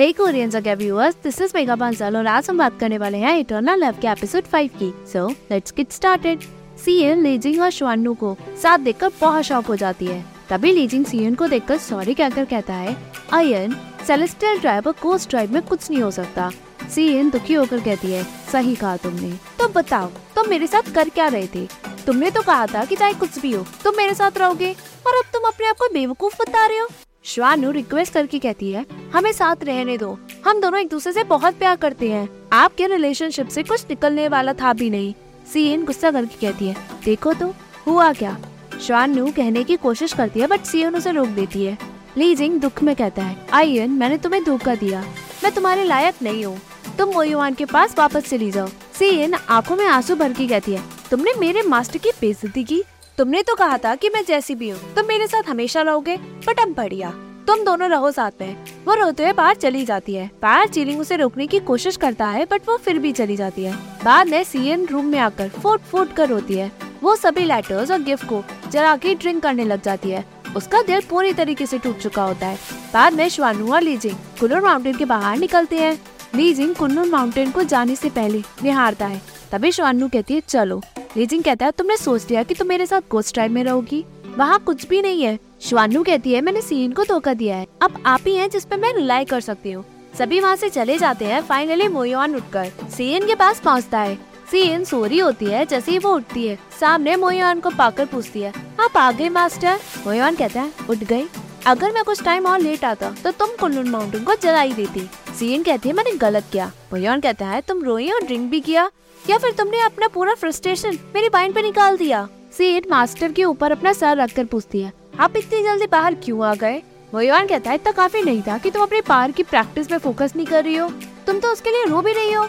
हे Korean जगह viewers this is Megha Bansal और आज हम बात करने वाले हैं इटर्नल लव के एपिसोड 5 की। सो लेट्स गेट स्टार्टेड सीएन लीजिंग और श्वानु को साथ देखकर बहुत शॉक हो जाती है। तभी लीजिंग सीएन को देखकर सॉरी कहकर कहता है, अयन सेलेस्टियल ड्राइवर कोस्ट ड्राइव में कुछ नहीं हो सकता। सीएन दुखी होकर कहती है, सही कहा तुमने। तो बताओ, तुम मेरे साथ कर क्या रहे थे? तुमने तो कहा था कि चाहे कुछ भी हो, तुम मेरे साथ रहोगे। और अब तुम अपने आप को बेवकूफ़ बता रहे हो। श्वानु रिक्वेस्ट करके कहती है, हमें साथ रहने दो। हम दोनों एक दूसरे से बहुत प्यार करते हैं। आपके रिलेशनशिप से कुछ निकलने वाला था भी नहीं। सीएन गुस्सा करके कहती है, देखो तो हुआ क्या? श्वानु कहने की कोशिश करती है बट सीएन उसे रोक देती है। लीजिंग दुख में कहता है आयन मैंने तुम्हें धोखा दिया। मैं तुम्हारे लायक नहीं हूँ। तुम मोयुआन के पास वापस चली जाओ। सीएन आँखों में आँसू भर के कहती है, तुमने मेरे मास्टर की बेइज्जती की। तुमने तो कहा था कि मैं जैसी भी हूँ। तुम मेरे साथ हमेशा रहोगे बट अब बढ़िया। तुम दोनों रहो साथ में। वो रोते हुए बाहर चली जाती है। बाहर चीलिंग उसे रोकने की कोशिश करता है बट वो फिर भी चली जाती है। बाद में सीएन रूम में आकर फुट फुट कर रोती है। वो सभी लेटर्स और गिफ्ट को जला के ड्रिंक करने लग जाती है। उसका दिल पूरी तरीके से टूट चुका होता है। बाद में श्वानु और लीजिंग कुल्लू माउंटेन के बाहर निकलते हैं। लीजिंग कुन्नूर माउंटेन को जाने से पहले निहारता है। तभी श्वानु कहती है, चलो। लीजिंग कहता है, तुमने सोच लिया कि तुम मेरे साथ गोस्ट टाइम में रहोगी? वहाँ कुछ भी नहीं है। श्वानु कहती है, मैंने सीन को धोखा दिया है। अब आप ही हैं जिस पे मैं रिलाई कर सकती हूँ। सभी वहाँ से चले जाते हैं। फाइनली मोयान उठकर सीएन के पास पहुँचता है। सीएन सोरी होती है, जैसे ही वो उठती है। सामने मोयान को पाकर पूछती है, आप आ गए मास्टर मोयान कहता है, उठ गई। अगर मैं कुछ टाइम और लेट आता तो तुम कुल्लू माउंटेन को जला ही देती। सीएन कहती है, मैंने गलत किया। मोयान कहता है, तुम रोई और ड्रिंक भी किया? या फिर तुमने अपना पूरा फ्रस्ट्रेशन मेरी बाइंड पे निकाल दिया? सीट मास्टर के ऊपर अपना सर रखकर पूछती है, आप इतनी जल्दी बाहर क्यों आ गए? मोयान कहता है, इतना काफ़ी नहीं था कि तुम अपने पार की प्रैक्टिस में फोकस नहीं कर रही हो। तुम तो उसके लिए रो भी रही हो।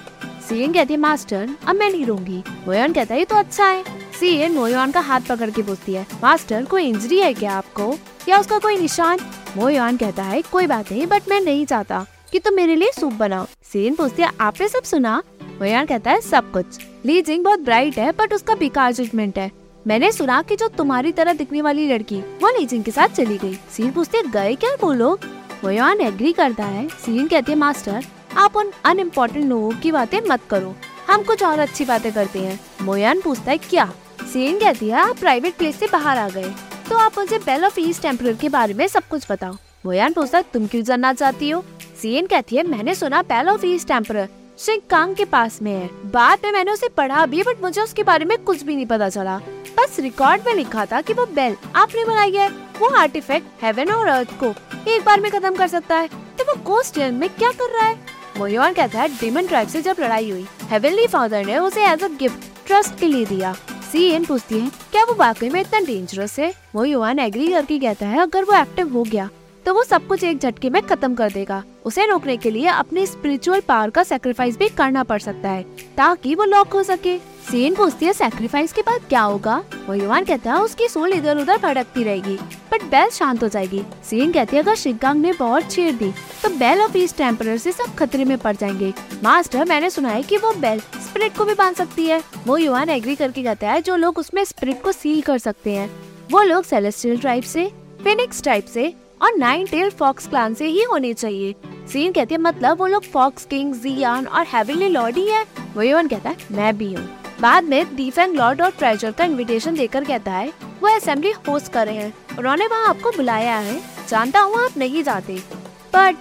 सीएन कहती है, मास्टर, अब मैं नहीं रोंगी मोयान कहता है, ये तो अच्छा है। सीएन मोयान का हाथ पकड़ के पूछती है, मास्टर, कोई इंजरी है क्या आपको? या उसका कोई निशान? मोयान कहता है, कोई बात नहीं, बट मैं नहीं चाहता। कि तुम मेरे लिए सूप बनाओ। सीएन पूछती है, आपने सब सुना? मोयान कहता है, सब कुछ। ली जिंग बहुत ब्राइट है बट उसका बेकार जजमेंट है। मैंने सुना कि जो तुम्हारी तरह दिखने वाली लड़की, वो लीजिंग के साथ चली गई। सीन पूछते गए क्या वो लोग? मोयान एग्री करता है। सीन कहती है, मास्टर, आप उन अनइम्पोर्टेंट लोगों की बातें मत करो। हम कुछ और अच्छी बातें करते हैं। मोयान पूछता है, क्या? सीन कहती है, आप प्राइवेट प्लेस से बाहर आ गए। तो आप मुझे बेल ऑफ़ ईस्ट टेम्पर के बारे में सब कुछ बताओ। मोयान पूछता है, तुम क्यों जानना चाहती हो? सीन कहती है, मैंने सुना बेल ऑफ़ ईस्ट टेम्पर कांग के पास में है। बाद में मैंने उसे पढ़ा भी बट मुझे उसके बारे में कुछ भी नहीं पता चला। बस रिकॉर्ड में लिखा था कि वो बेल आपने बनाई है। वो आर्टिफैक्ट हेवन और अर्थ को एक बार में खत्म कर सकता है। तो वो कोस्ट में क्या कर रहा है? मोयोन कहता है डेमन ट्राइब से जब लड़ाई हुई हेवनली फादर ने उसे एज अ गिफ्ट ट्रस्ट के लिए दिया। सी एन पूछती है, क्या वो वाकई में इतना डेंजरस है? मोयुआन एग्री करके कहता है, अगर वो एक्टिव हो गया तो वो सब कुछ एक झटके में खत्म कर देगा। उसे रोकने के लिए अपने स्पिरिचुअल पावर का सेक्रीफाइस भी करना पड़ सकता है, ताकि वो लॉक हो सके। सीन पूछती है सेक्रीफाइस के बाद क्या होगा? वो युवान कहता है, उसकी सोल इधर उधर भड़कती रहेगी बट बेल शांत हो जाएगी। सीन कहती है, अगर शिगांग ने बहुत छेड़ दी तो बेल ऑफ़ ईस्ट टेम्पर से सब खतरे में पड़ जाएँगे। मास्टर मैंने सुना है कि वो बेल स्पिरिट को भी बाँध सकती है। वो युवान एग्री करके कहता है, जो लोग उसमें स्पिरिट को सील कर सकते हैं, वो लोग सेलेस्टियल ट्राइब से फिनिक्स टाइप से और नाइन टेल फॉक्स क्लान से ही होने चाहिए। सीन कहती है मतलब वो लोग फॉक्स किंग जियान और हेविली लॉर्ड ही है। वो कहता है, मैं भी हूँ। बाद में डिफेंग लॉर्ड और ट्रेजर का इनविटेशन देकर कहता है, वो असेंबली होस्ट कर रहे हैं। उन्होंने वहाँ आपको बुलाया है। जानता हूँ आप नहीं जाते। बट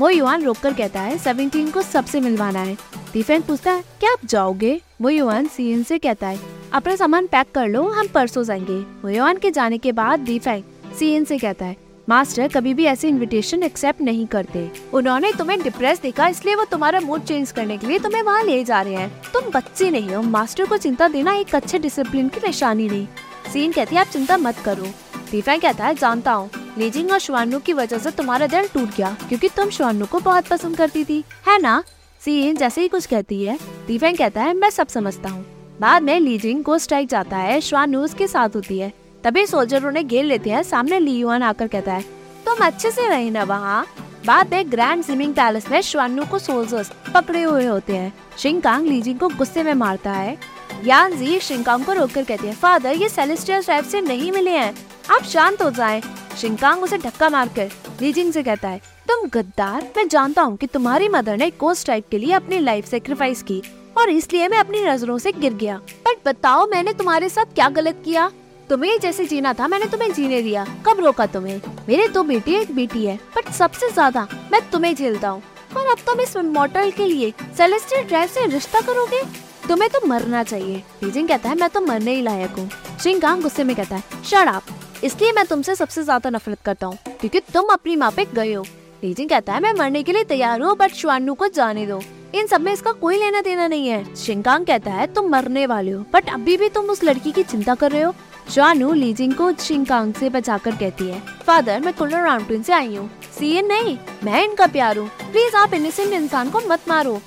वो युवान रोक कर कहता है सेवनटीन को सबसे मिलवाना है। डिफेंग पूछता है, क्या आप जाओगे? वो युवान सीएन से कहता है, अपना सामान पैक कर लो, हम परसों जाएँगे। वो युवान के जाने के बाद डिफेंग सीएन से कहता है मास्टर कभी भी ऐसे इनविटेशन एक्सेप्ट नहीं करते। उन्होंने तुम्हें डिप्रेस देखा, इसलिए वो तुम्हारा मूड चेंज करने के लिए तुम्हें वहाँ ले जा रहे हैं। तुम बच्चे नहीं हो। मास्टर को चिंता देना एक अच्छे डिसिप्लिन की निशानी नहीं। सीन कहती है, आप चिंता मत करो। दीफा कहता है, जानता हूँ। लीजिंग और श्वानु की वजह से तुम्हारा दिल टूट गया, क्योंकि तुम श्वानु को बहुत पसंद करती थी। है ना? सीन जैसे ही कुछ कहती है दीफा कहता है, मैं सब समझता हूँ। बाद में लीजिंग को स्ट्राइक जाता है। श्वानु उसके साथ होती है। तभी सोल्जर उन्हें घेर लेते हैं। सामने लियुआन आकर कहता है, तुम अच्छे से रहे ना वहाँ? बाद में ग्रैंड स्विमिंग पैलेस में श्वानु को सोल्जर्स पकड़े हुए होते हैं। शिंकांग लीजिंग को गुस्से में मारता है। यान जी शिंकांग को रोककर कहती है, फादर, ये सेलेस्टियल ट्राइब से नहीं मिले हैं। आप शांत हो जाएँ। शिंकांग उसे धक्का मारकर लीजिंग से कहता है, तुम गद्दार, मैं जानता हूँ कि तुम्हारी मदर ने कोस्ट स्ट्राइक के लिए अपनी लाइफ सेक्रीफाइस की और इसलिए मैं अपनी नज़रों से गिर गया। बट बताओ मैंने तुम्हारे साथ क्या गलत किया? तुम्हें जैसे जीना था, मैंने तुम्हें जीने दिया। कब रोका तुम्हें? मेरे दो बेटे एक बेटी है बट सबसे ज़्यादा मैं तुम्हें झेलता हूँ। और अब तुम इस मॉडल के लिए सेलेस्टियल ड्राइव से रिश्ता करोगे? तुम्हें तो मरना चाहिए। बीजिंग कहता है, मैं तो मरने ही लायक हूँ। शिंगांग गुस्से में कहता है अप इसलिए मैं तुमसे सबसे ज़्यादा नफरत करता हूँ, क्योंकि तुम अपनी माँ पे गए हो। बीजिंग कहता है, मैं मरने के लिए तैयार हूँ बट शुआनू को जाने दो। इन सब में इसका कोई लेना देना नहीं है। शिंकांग कहता है, तुम मरने वाले हो बट अभी भी तुम उस लड़की की चिंता कर रहे हो? शुआनू लीजिंग को शिंकांग से बचाकर कहती है, फादर, मैं कुल्लर राउंटिन से आई हूँ। सीएन नहीं, मैं इनका प्यार हूँ। प्लीज़ आप इनोसेंट इंसान को मत मारो।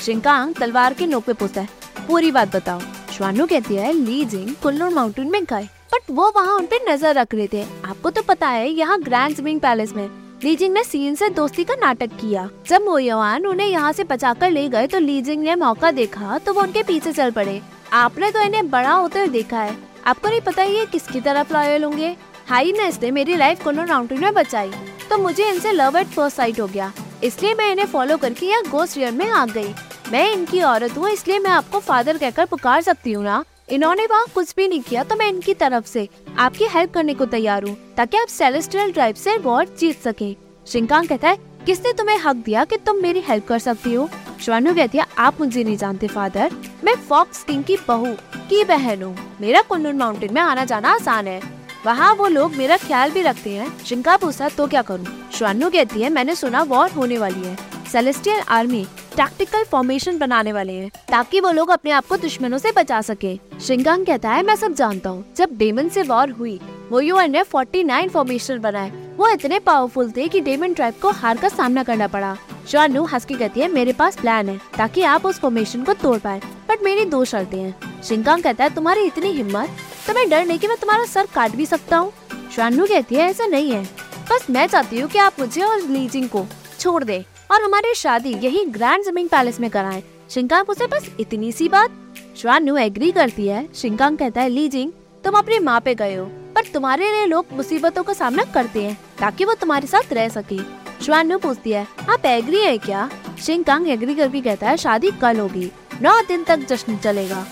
शिंकांग तलवार के नोक पे पूछता है। पूरी बात बताओ। श्वानु कहती है लीजिंग कुल्लू माउंटेन में गए बट वो वहाँ उन पे नज़र रख रहे थे। आपको तो पता है, यहाँ ग्रैंड स्विमिंग पैलेस में लीजिंग ने सीन से दोस्ती का नाटक किया। जब मोयवान उन्हें यहाँ से बचाकर ले गए तो लीजिंग ने मौका देखा तो वो उनके पीछे चल पड़े। आपने तो इन्हें बड़ा होते हुए देखा है। आपको नहीं पता ये किसकी तरफ़ लॉयल होंगे? हाईनेस ने मेरी लाइफ कोनो राउंड में बचाई तो मुझे इनसे लव एट फ़र्स्ट साइट हो गया। इसलिए मैं इन्हें फॉलो करके यहाँ गोस्ट रियर में आ गई। मैं इनकी औरत हूँ, इसलिए मैं आपको फादर कहकर पुकार सकती हूँ ना। इन्होंने वहाँ कुछ भी नहीं किया तो मैं इनकी तरफ़ से आपकी हेल्प करने को तैयार हूँ, ताकि आप सेलेस्ट्रियल ड्राइव से वॉर जीत सके। श्रीकांत कहता है, किसने तुम्हें हक दिया कि तुम मेरी हेल्प कर सकती हो? कहती है आप मुझे नहीं जानते, फादर। मैं फॉक्स किंग की बहू, की बहन हूँ। मेरा कुंडन माउंटेन में आना जाना आसान है। वहाँ वो लोग मेरा ख्याल भी रखते हैं। शिंका पूछा तो क्या करूँ? श्वानु कहती है, मैंने सुना वॉर होने वाली है। सेलेस्टियल आर्मी टैक्टिकल फॉर्मेशन बनाने वाले हैं, ताकि वो लोग अपने आप को दुश्मनों से बचा सके। शिंगांग कहता है, मैं सब जानता हूँ। जब डेमन से वॉर हुई, वो यूएन ने 49 फॉर्मेशन बनाए। वो इतने पावरफुल थे कि डेमन ट्राइब को हार का सामना करना पड़ा। शानू हंस के कहती है, मेरे पास प्लान है, ताकि आप उस फॉर्मेशन को तोड़ पाए। बट मेरी दो शर्तें हैं। शिंगांग कहता है, तुम्हारी इतनी हिम्मत तुम्हें डर नहीं कि मैं तुम्हारा सर काट भी सकता हूँ। शानू कहती है, ऐसा नहीं है। बस मैं चाहती हूँ कि आप मुझे और लीजिंग को छोड़ दे और हमारी शादी यही ग्रैंड ज़मीन पैलेस में कराएँ। शिंकांग उसे, बस इतनी सी बात? श्वानु एग्री करती है। शिंकांग कहता है, लीजिंग, तुम अपनी माँ पे गए हो, पर तुम्हारे लिए लोग मुसीबतों का सामना करते हैं, ताकि वो तुम्हारे साथ रह सके। श्वानु पूछती है, आप एग्री है क्या? शिंकांग एग्री करके कहता है, शादी कल होगी। नौ दिन तक जश्न चलेगा।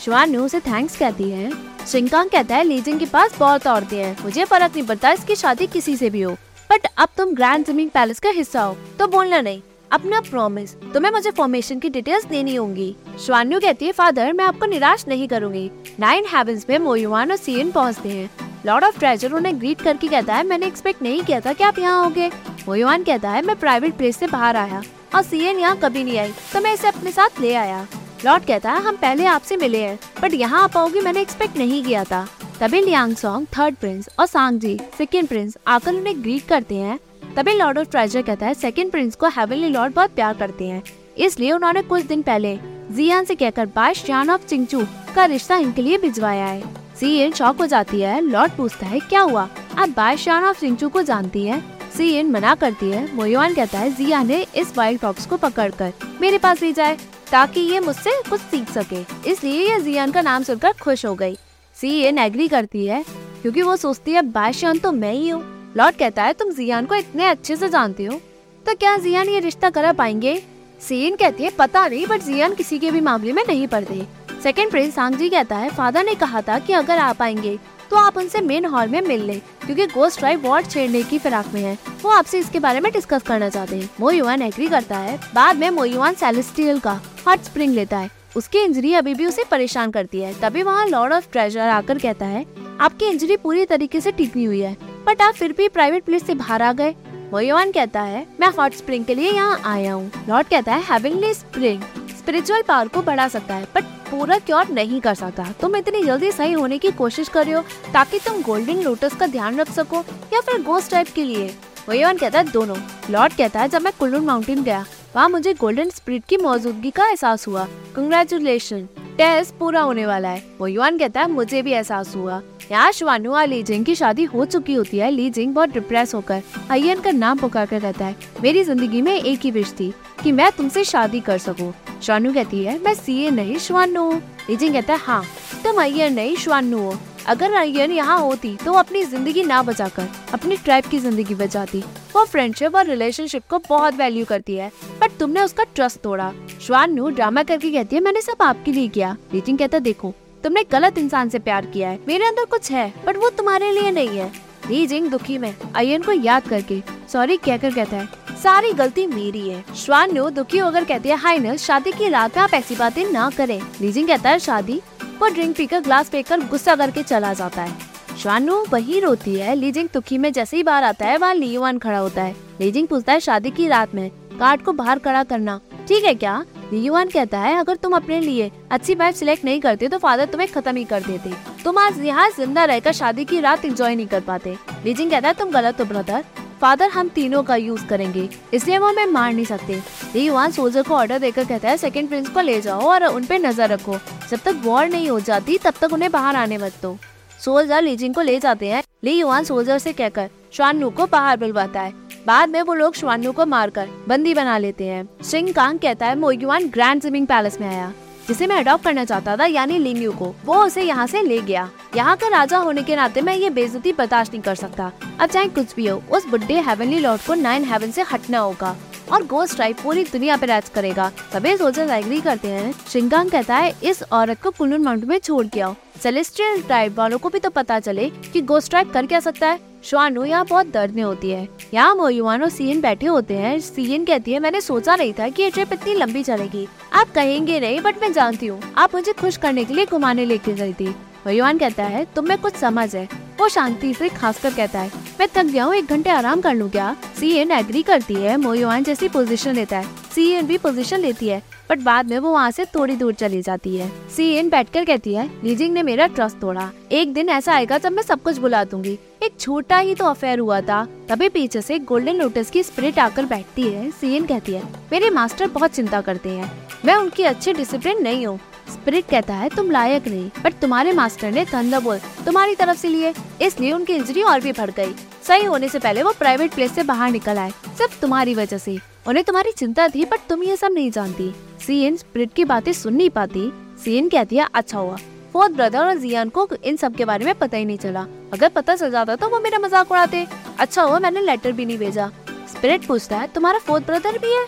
श्वानु उसे थैंक्स कहती है। शिंकांग कहता है, लीजिंग के पास बहुत औरतें हैं। मुझे फ़र्क नहीं पड़ता इसकी शादी किसी से भी हो। बट अब तुम ग्रैंड स्विमिंग पैलेस का हिस्सा हो तो बोलना नहीं। अपना प्रॉमिस तुम्हें मुझे फॉर्मेशन की डिटेल्स देनी होंगी। श्वान्यू कहती है फादर मैं आपको निराश नहीं करूँगी। नाइन हेवंस में मोयुआन और सीएन पहुँचते हैं। लॉर्ड ऑफ़ ट्रेजर उन्हें ग्रीट करके कहता है, मैंने एक्सपेक्ट नहीं किया था कि आप यहाँ होगे। मोयुआन कहता है, मैं प्राइवेट प्लेस से बाहर आया और सीएन यहाँ कभी नहीं आई तो मैं इसे अपने साथ ले आया। लॉर्ड कहता है, हम पहले आपसे मिले हैं बट यहाँ आ आओगे मैंने एक्सपेक्ट नहीं किया था। तभी लियांग सॉन्ग थर्ड प्रिंस और सांग जी सेकेंड प्रिंस आकर उन्हें ग्रीट करते हैं। तभी लॉर्ड ऑफ़ ट्रेजर कहता है सेकेंड प्रिंस को हेवनली लॉर्ड बहुत प्यार करते हैं। इसलिए उन्होंने कुछ दिन पहले जियान से कहकर बाईस शान ऑफ़ चिंगचू का रिश्ता इनके लिए भिजवाया है। सीएन शॉक हो जाती है। लॉर्ड पूछता है, क्या हुआ? आप बाईस शान ऑफ़ चिंगचू को जानती है? सीएन मना करती है मोयुआन कहता है, जिया ने इस वाइल्ड फॉक्स को पकड़कर मेरे पास ले जाए, ताकि ये मुझसे कुछ सीख सके। इसलिए ये जियान का नाम सुनकर खुश हो गई। सी एन एग्री करती है, क्योंकि वो सोचती है बादशाह तो मैं ही हूँ। लॉर्ड कहता है, तुम जियान को इतने अच्छे से जानती हो तो क्या जियान ये रिश्ता करा पाएँगे? सीन कहती है, पता नहीं बट जियान किसी के भी मामले में नहीं पड़ते सेकंड प्रिंस सांगजी कहता है, फादर ने कहा था कि अगर आप आएँगे तो आप उनसे मेन हॉल में मिल ले, क्योंकि गोस्ट ड्राइव वार्ड छेड़ने की फिराक में है। वो आपसे इसके बारे में डिस्कस करना चाहते हैं। मोयुआन एग्री करता है। बाद में मोयुआन सेलेस्टियल का हॉट स्प्रिंग लेता है। उसकी इंजरी अभी भी उसे परेशान करती है। तभी वहाँ लॉर्ड ऑफ़ ट्रेजर आकर कहता है, आपकी इंजरी पूरी तरीके से ठीक नहीं हुई है बट आप फिर भी प्राइवेट प्लेस से बाहर आ गए। मोयोवान कहता है, मैं हॉट स्प्रिंग के लिए यहाँ आया हूँ। लॉर्ड कहता है स्प्रिंग स्पिरिचुअल पावर को बढ़ा सकता है बट पूरा क्योर नहीं कर सकता। तुम इतनी जल्दी सही होने की कोशिश कर रहे हो ताकि तुम गोल्डन लोटस का ध्यान रख सको या फिर गोस्ट टाइप के लिए। मोयोवान कहता है, दोनों। लॉर्ड कहता है, जब मैं कुल्लू माउंटेन गया, वहाँ मुझे गोल्डन स्प्रिट की मौजूदगी का एहसास हुआ। कंग्रेचुलेशन टेस्ट पूरा होने वाला है। वो युवान कहता है, मुझे भी एहसास हुआ। यहाँ शिवानु और लीजिंग की शादी हो चुकी होती है। लीजिंग बहुत डिप्रेस होकर अयन का नाम पुकार कर कहता है, मेरी ज़िंदगी में एक ही विश थी कि मैं तुमसे शादी कर सकूँ। शानू कहती है, मैं सीए नहीं, श्वानु। हूँ लीजिंग कहता है हाँ तुम अयन नहीं, श्वानु हो। अगर अयन यहाँ होती तो वो अपनी ज़िंदगी ना बचाकर, अपनी ट्राइब की ज़िंदगी बचाती। वो फ्रेंडशिप और रिलेशनशिप को बहुत वैल्यू करती है। बट तुमने उसका ट्रस्ट तोड़ा। श्वान ड्रामा करके कहती है, मैंने सब आपके लिए किया। लीजिंग कहता, देखो, तुमने गलत इंसान से प्यार किया है। मेरे अंदर कुछ है बट वो तुम्हारे लिए नहीं है। लीजिंग दुखी में अयन को याद करके सॉरी कहकर कहता है, सारी गलती मेरी है। श्वान दुखी होकर कहती है हाई शादी की रात में आप ऐसी बातें ना करें। लीजिंग कहता है, शादी? वो ड्रिंक पीकर ग्लास फेंककर गुस्सा करके चला जाता है। श्वानु वही रोती है, लीजिंग तुखी में जैसे ही बाहर आता है, वहाँ लियोवान खड़ा होता है। लीजिंग पूछता है, शादी की रात में कार्ड को बाहर खड़ा करना ठीक है क्या? लियुआन कहता है, अगर तुम अपने लिए अच्छी वाइफ सिलेक्ट नहीं करते तो फादर तुम्हें खत्म ही कर देते। तुम आज यहाँ ज़िंदा रहकर शादी की रात एंजॉय नहीं कर पाते। लीजिंग कहता है, तुम गलत हो ब्रदर फादर, हम तीनों का यूज़ करेंगे। इसलिए वो हमें मार नहीं सकते। युवान सोल्जर को ऑर्डर देकर कहता है सेकंड प्रिंस को ले जाओ और उन पे नज़र रखो। जब तक वॉर नहीं हो जाती, तब तक उन्हें बाहर आने मत दो। सोल्जर लीजिंग को ले जाते हैं। ली युवान सोल्जर से कहकर श्वानु को बाहर बुलवाता है। बाद में वो लोग श्वानु को मारकर बंदी बना लेते हैं। सिंह कांग कहता है मोयुआन ग्रैंड स्विमिंग पैलेस में आया। जिसे मैं अडॉप्ट करना चाहता था, यानी लिंगयू को, वो उसे यहाँ से ले गया। यहाँ का राजा होने के नाते मैं ये बेजती बर्दाश्त नहीं कर सकता। अब चाहे कुछ भी हो, उस बुढ़े हेवनली लॉर्ड को नाइन हेवन से हटना होगा, और गोस्ट ट्राइब पूरी दुनिया पे राज करेगा। सभी सोल्जर्स एग्री करते हैं। शिंगांग कहता है, इस औरत को कुलून माउंट में छोड़ के आओ। सेलेस्टियल ट्राइब वालों को भी तो पता चले कि गोस्ट ट्राइब कर क्या सकता है। श्वानु यहाँ बहुत दर्द में होती है। यहाँ मोयुआन और सीएन बैठे होते हैं। सीएन कहती है, मैंने सोचा नहीं था कि ये ट्रिप इतनी लंबी चलेगी। आप कहेंगे नहीं, बट मैं जानती हूँ। आप मुझे खुश करने के लिए घुमाने लेके गई थी। मोयुआन कहता है तुम्हें कुछ समझ है। वो शांति से खासकर कहता है, मैं थक गया हूँ, एक घंटे आराम कर लूँ क्या? सी एन एग्री करती है मोयुआन जैसी पोजीशन लेता है। सी एन भी पोजीशन लेती है बट बाद में वो वहाँ से थोड़ी दूर चली जाती है। सी एन बैठकर कहती है, लीजिंग ने मेरा ट्रस्ट तोड़ा। एक दिन ऐसा आएगा जब मैं सब कुछ बुला दूँगी। एक छोटा ही तो अफेयर हुआ था। तभी पीछे से गोल्डन लोटस की स्प्रिट आकर बैठती है। सी एन कहती है, मेरे मास्टर बहुत चिंता करते हैं। मैं उनकी अच्छी डिसिप्लिन नहीं हूँ। स्पिरिट कहता है, तुम लायक नहीं बट तुम्हारे मास्टर ने थंडरबोल तुम्हारी तरफ़ से लिए। इसलिए उनकी इंजरी और भी बढ़ गई। सही होने से पहले वो प्राइवेट प्लेस से बाहर निकल आए, सिर्फ़ तुम्हारी वजह से। उन्हें तुम्हारी चिंता थी बट तुम ये सब नहीं जानती। सीएन स्पिरिट की बातें सुन नहीं पाती। सीएन कहती है अच्छा हुआ। फोर्थ ब्रदर और जियान को इन सब के बारे में पता ही नहीं चला। अगर पता चल जाता तो वो मेरा मज़ाक उड़ाते। अच्छा हुआ, मैंने लेटर भी नहीं भेजा। स्पिरिट पूछता है, तुम्हारा फोर्थ ब्रदर भी है?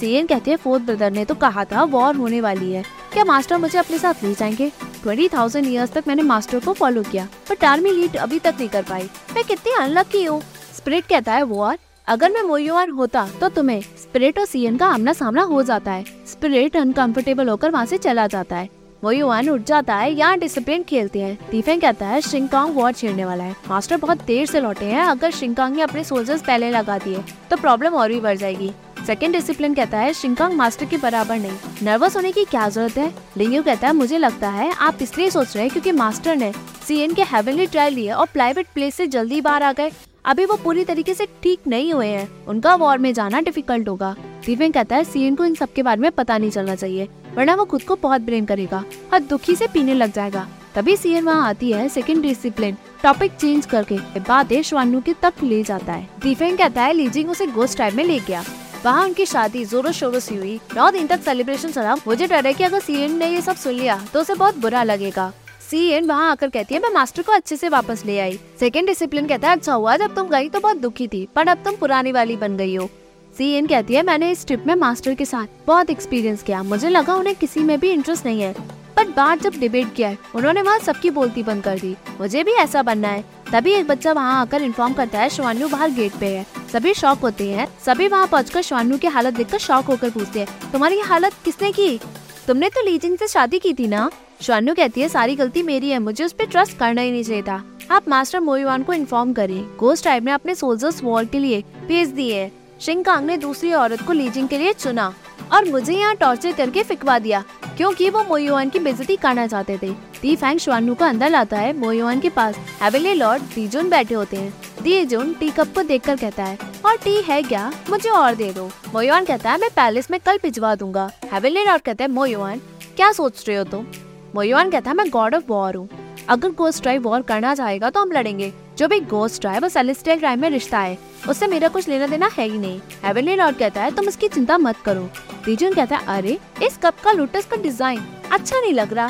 सीएन कहती है फोर्थ ब्रदर ने तो कहा था वॉर होने वाली है। क्या मास्टर मुझे अपने साथ ले जाएँगे? ट्वेंटी थाउज़ेंड ईयर्स तक मैंने मास्टर को फॉलो किया बट आर्मी लीड अभी तक नहीं कर पाई। मैं कितनी अनलकी हूँ। स्पिरिट कहता है वॉर अगर मैं मोयुआन होता तो तुम्हें स्प्रिट और सीएन का आमना सामना हो जाता है। स्प्रिट अनकंफर्टेबल होकर वहाँ से चला जाता है। मोयुआन उठ जाता है, यहाँ डिसिप्लिन खेलते हैं। टीफेंग कहता है शिंकांग वॉर छेड़ने वाला है। मास्टर बहुत देर से लौटे हैं, अगर शिंकांग ने अपने सोल्जर्स पहले लगा दिए तो प्रॉब्लम और भी बढ़ जाएगी। सेकेंड डिसिप्लिन कहता है, शिंकांग मास्टर के बराबर नहीं। नर्वस होने की क्या ज़रूरत है? लिंगयू कहता है, मुझे लगता है, आप इसलिए सोच रहे हैं क्योंकि मास्टर ने सीएन के हेवनली ट्रायल लिए और प्राइवेट प्लेस से जल्दी बाहर आ गए। अभी वो पूरी तरीके से ठीक नहीं हुए हैं। उनका वॉर में जाना डिफ़िकल्ट होगा। दिव्यंग कहता है सीएन को इन सब के बारे में पता नहीं चलना चाहिए, वरना वो खुद को बहुत ब्रेम करेगा और दुखी से पीने लग जाएगा। तभी सीएन वहाँ आती है सेकंड डिसिप्लिन टॉपिक चेंज करके बाद श्वानु के तक ले जाता है। दिव्यंग कहता है, लीजिंग उसे गोस्ट टाइप में ले गया। वहाँ उनकी शादी जोरों शोरों से हुई। नौ दिन तक सेलिब्रेशन चला। मुझे डर है की अगर सीएन ने ये सब सुन लिया तो उसे बहुत बुरा लगेगा। सी एन वहाँ आकर कहती है, मैं मास्टर को अच्छे से वापस ले आई। सेकेंड डिसिप्लिन कहता है अच्छा हुआ, जब तुम गई तो बहुत दुखी थी, पर अब तुम पुरानी वाली बन गई हो। सी एन कहती है, मैंने इस ट्रिप में मास्टर के साथ बहुत एक्सपीरियंस किया। मुझे लगा उन्हें किसी में भी इंटरेस्ट नहीं है। पर बात जब डिबेट किया है, उन्होंने वहाँ सबकी बोलती बंद कर दी। मुझे भी ऐसा बनना है। तभी एक बच्चा वहाँ आकर इन्फॉर्म करता है शिवानु बाहर गेट पे है। सभी शॉक होते हैं। सभी वहाँ पहुँच शिवानु की हालत देखकर शॉक होकर पूछते हैं, तुम्हारी हालत किसने की? तुमने तो लीजिंग से शादी की थी ना? शिवानु कहती है, सारी गलती मेरी है। मुझे उस पर ट्रस्ट करना ही नहीं चाहिए था। आप मास्टर मोयुआन को इन्फॉर्म करें। गोस्ट टाइप ने अपने सोल्जर्स वॉर के लिए भेज दिए। शिंकांग ने दूसरी औरत को लीजिंग के लिए चुना। और मुझे यहाँ टॉर्चर करके फिकवा दिया, क्योंकि वो मोयुआन की बेजती करना चाहते थे। दी फैंग श्वानु को अंदर लाता है, मोयुआन के पास हेवेली लॉर्ड दीजुन बैठे होते हैं। दीजुन टी कप को देखकर कहता है, और टी है क्या? मुझे और दे दो। मोयुआन कहता है, मैं पैलेस में कल भिजवा दूँगा। हेवेली लॉर्ड कहता है, मोयुआन, क्या सोच रहे हो तुम? मोयुआन कहता है, मैं गॉड ऑफ़ वॉर हूँ। अगर गोस्ट ट्राइब वॉर करना चाहेगा तो हम लड़ेंगे। जो भी गोस्ट ट्राइब और सेलेस्टियल क्राइम में रिश्ता है, उससे मेरा कुछ लेना देना है ही नहीं। हेवनली लॉर्ड कहता है, तुम इसकी चिंता मत करो। दीजुन कहता है अरे, इस कप का लोटस का डिज़ाइन अच्छा नहीं लग रहा।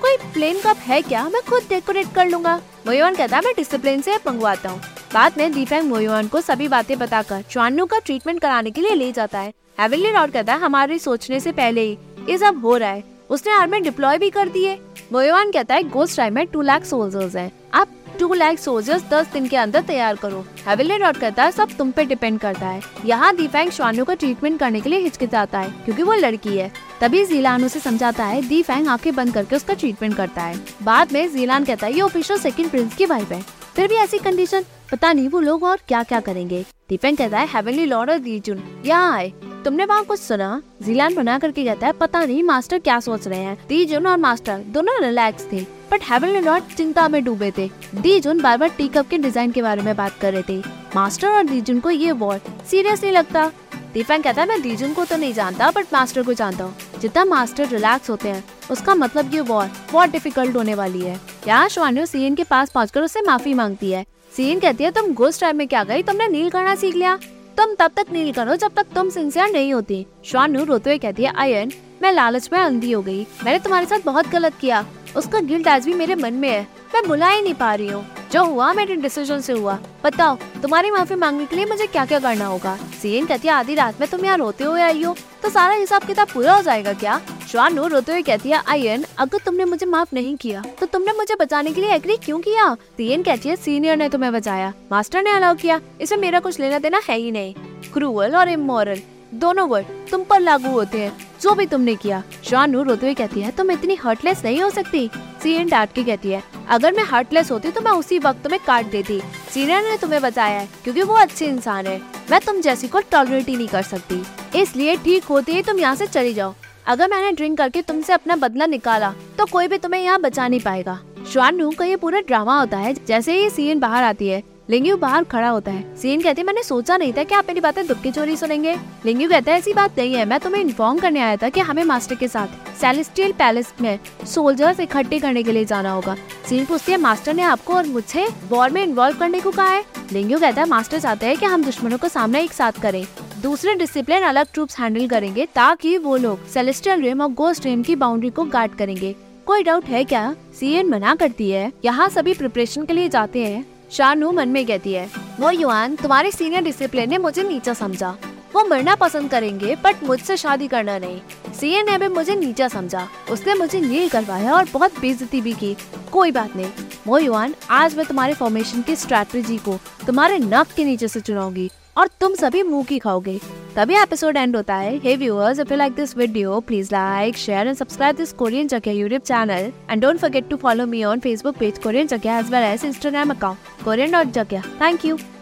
कोई प्लेन कप है क्या? मैं खुद डेकोरेट कर लूँगा। मोयुआन कहता है मैं डिसिप्लिन से मंगवाता हूँ। बाद में दीपेंग मोयुआन को सभी बातें बताकर चुआनू का ट्रीटमेंट कराने के लिए ले जाता है। हेवनली लॉर्ड कहता है हमारे सोचने से पहले ही ये सब हो रहा है। उसने आर्मी डिप्लॉय भी कर दिए मोयुआन कहता है गोस्ट टाइम में टू लाख सोल्जर्स हैं। आप टू लाख सोल्जर्स दस दिन के अंदर तैयार करो। हेवनली लॉर्ड कहता है सब तुम पे डिपेंड करता है। यहाँ दीपेंग श्वानु का ट्रीटमेंट करने के लिए हिचकिचाता है, क्योंकि वो लड़की है। तभी जीलान उसे समझाता है दीफेंग आँखें बंद करके उसका ट्रीटमेंट करता है। बाद में जीलान कहता है, ये ऑफिशियल सेकंड प्रिंस की वाइफ है। फिर भी ऐसी कंडीशन? पता नहीं, वो लोग और क्या क्या करेंगे दीपेंग कहता है हेवनली लॉर्ड और दीजुन यहाँ आए। तुमने वहाँ कुछ सुना? जीलान बना करके कहता है, पता नहीं, मास्टर क्या सोच रहे हैं? दीजुन और मास्टर दोनों रिलैक्स थे। बट लॉर्ड चिंता में डूबे थे। दीजुन बार बार टी कप के डिज़ाइन के बारे में बात कर रहे थे। मास्टर और दीजुन को ये वॉर सीरियस नहीं लगता। दीपेंग कहता है मैं दीजुन को तो नहीं जानता बट मास्टर को जानता हूँ। जितना मास्टर रिलैक्स होते हैं, उसका मतलब ये वॉर बहुत डिफ़िकल्ट होने वाली है। यहाँ श्वानु सीएन के पास पहुंचकर उससे माफ़ी मांगती है। सीएन कहती है, तुम गोस्ट टाइम में क्या गई? तुमने नील करना सीख लिया। तुम तब तक नील करो जब तक तुम सिंसियर नहीं होती। श्वानु रोते हुए कहती है आयन मैं लालच में अंधी हो गई। मैंने तुम्हारे साथ बहुत गलत किया। उसका गिल्ट आज भी मेरे मन में है। मैं बुला ही नहीं पा रही हूँ। जो हुआ मेरे डिसीज़न से हुआ। बताओ, तुम्हारी माफ़ी मांगने के लिए मुझे क्या क्या करना होगा? सीएन कहती है आधी रात में तुम यहाँ रोते हुए आई हो तो सारा हिसाब किताब पूरा हो जाएगा क्या? श्वानु रोते हुए कहती है आयन अगर तुमने मुझे माफ़ नहीं किया तो तुमने मुझे बचाने के लिए एग्री क्यों किया? सीएन कहती है सीनियर ने तुम्हें बचाया। मास्टर ने अलाउ किया। इसमें मेरा कुछ लेना देना है ही नहीं। क्रूअल और इमोरल दोनों वर्ड तुम पर लागू होते हैं, जो भी तुमने किया। शानू रोते हुए कहती है, तुम इतनी हर्टलेस नहीं हो सकती। सीएन डांट के कहती है, अगर मैं हर्टलेस होती तो मैं उसी वक्त तुम्हें काट देती। सीनियर ने तुम्हें बचाया है, क्योंकि वो अच्छे इंसान है। मैं तुम जैसी को टॉलरेट ही नहीं कर सकती। इसलिए ठीक होते ही तुम यहाँ से चली जाओ। अगर मैंने ड्रिंक करके तुमसे अपना बदला निकाला तो कोई भी तुम्हें यहाँ बचा नहीं पाएगा। श्वानू का ये पूरा ड्रामा होता है, जैसे ही सीन बाहर आती है लिंग्यू बाहर खड़ा होता है। सीन कहती है, मैंने सोचा नहीं था कि आप मेरी बातें दुख की चोरी सुनेंगे। लिंग्यू कहता है, ऐसी बात नहीं है। मैं तुम्हें इन्फॉर्म करने आया था कि हमें मास्टर के साथ सेलेस्टियल पैलेस में सोल्जर्स इकट्ठे करने के लिए जाना होगा। सीन पूछती है मास्टर ने आपको और मुझे वॉर में इन्वॉल्व करने को कहा है? लिंग्यू कहता है मास्टर चाहते हैं कि हम दुश्मनों का सामना एक साथ करें। दूसरे डिसिप्लिन अलग ट्रूप्स हैंडल करेंगे ताकि वो लोग सेलेस्टियल रेम और गोस्ट रेम की बाउंड्री को गार्ड करेंगे। कोई डाउट है क्या? सीएन मना करती है। यहाँ सभी प्रिपरेशन के लिए जाते हैं। शानू मन में कहती है, वो युआन, तुम्हारे सीनियर डिसिप्लिन ने मुझे नीचा समझा। वो मरना पसंद करेंगे बट मुझसे शादी करना नहीं। सीए ने भी मुझे नीचा समझा। उसने मुझे नील करवाया और बहुत बेजती भी की। कोई बात नहीं। वो युवान आज मैं तुम्हारे फॉर्मेशन की स्ट्रैटेजी को तुम्हारे नक के नीचे से चुनाऊँगी और तुम सभी मुँह की खाओगे। तभी एपिसोड एंड होता है। Hey viewers if you like this video please like share and subscribe this Korean जगह YouTube channel and don't forget to follow me on Facebook page Korean जगह as well as Instagram account Korean dot जगह thank you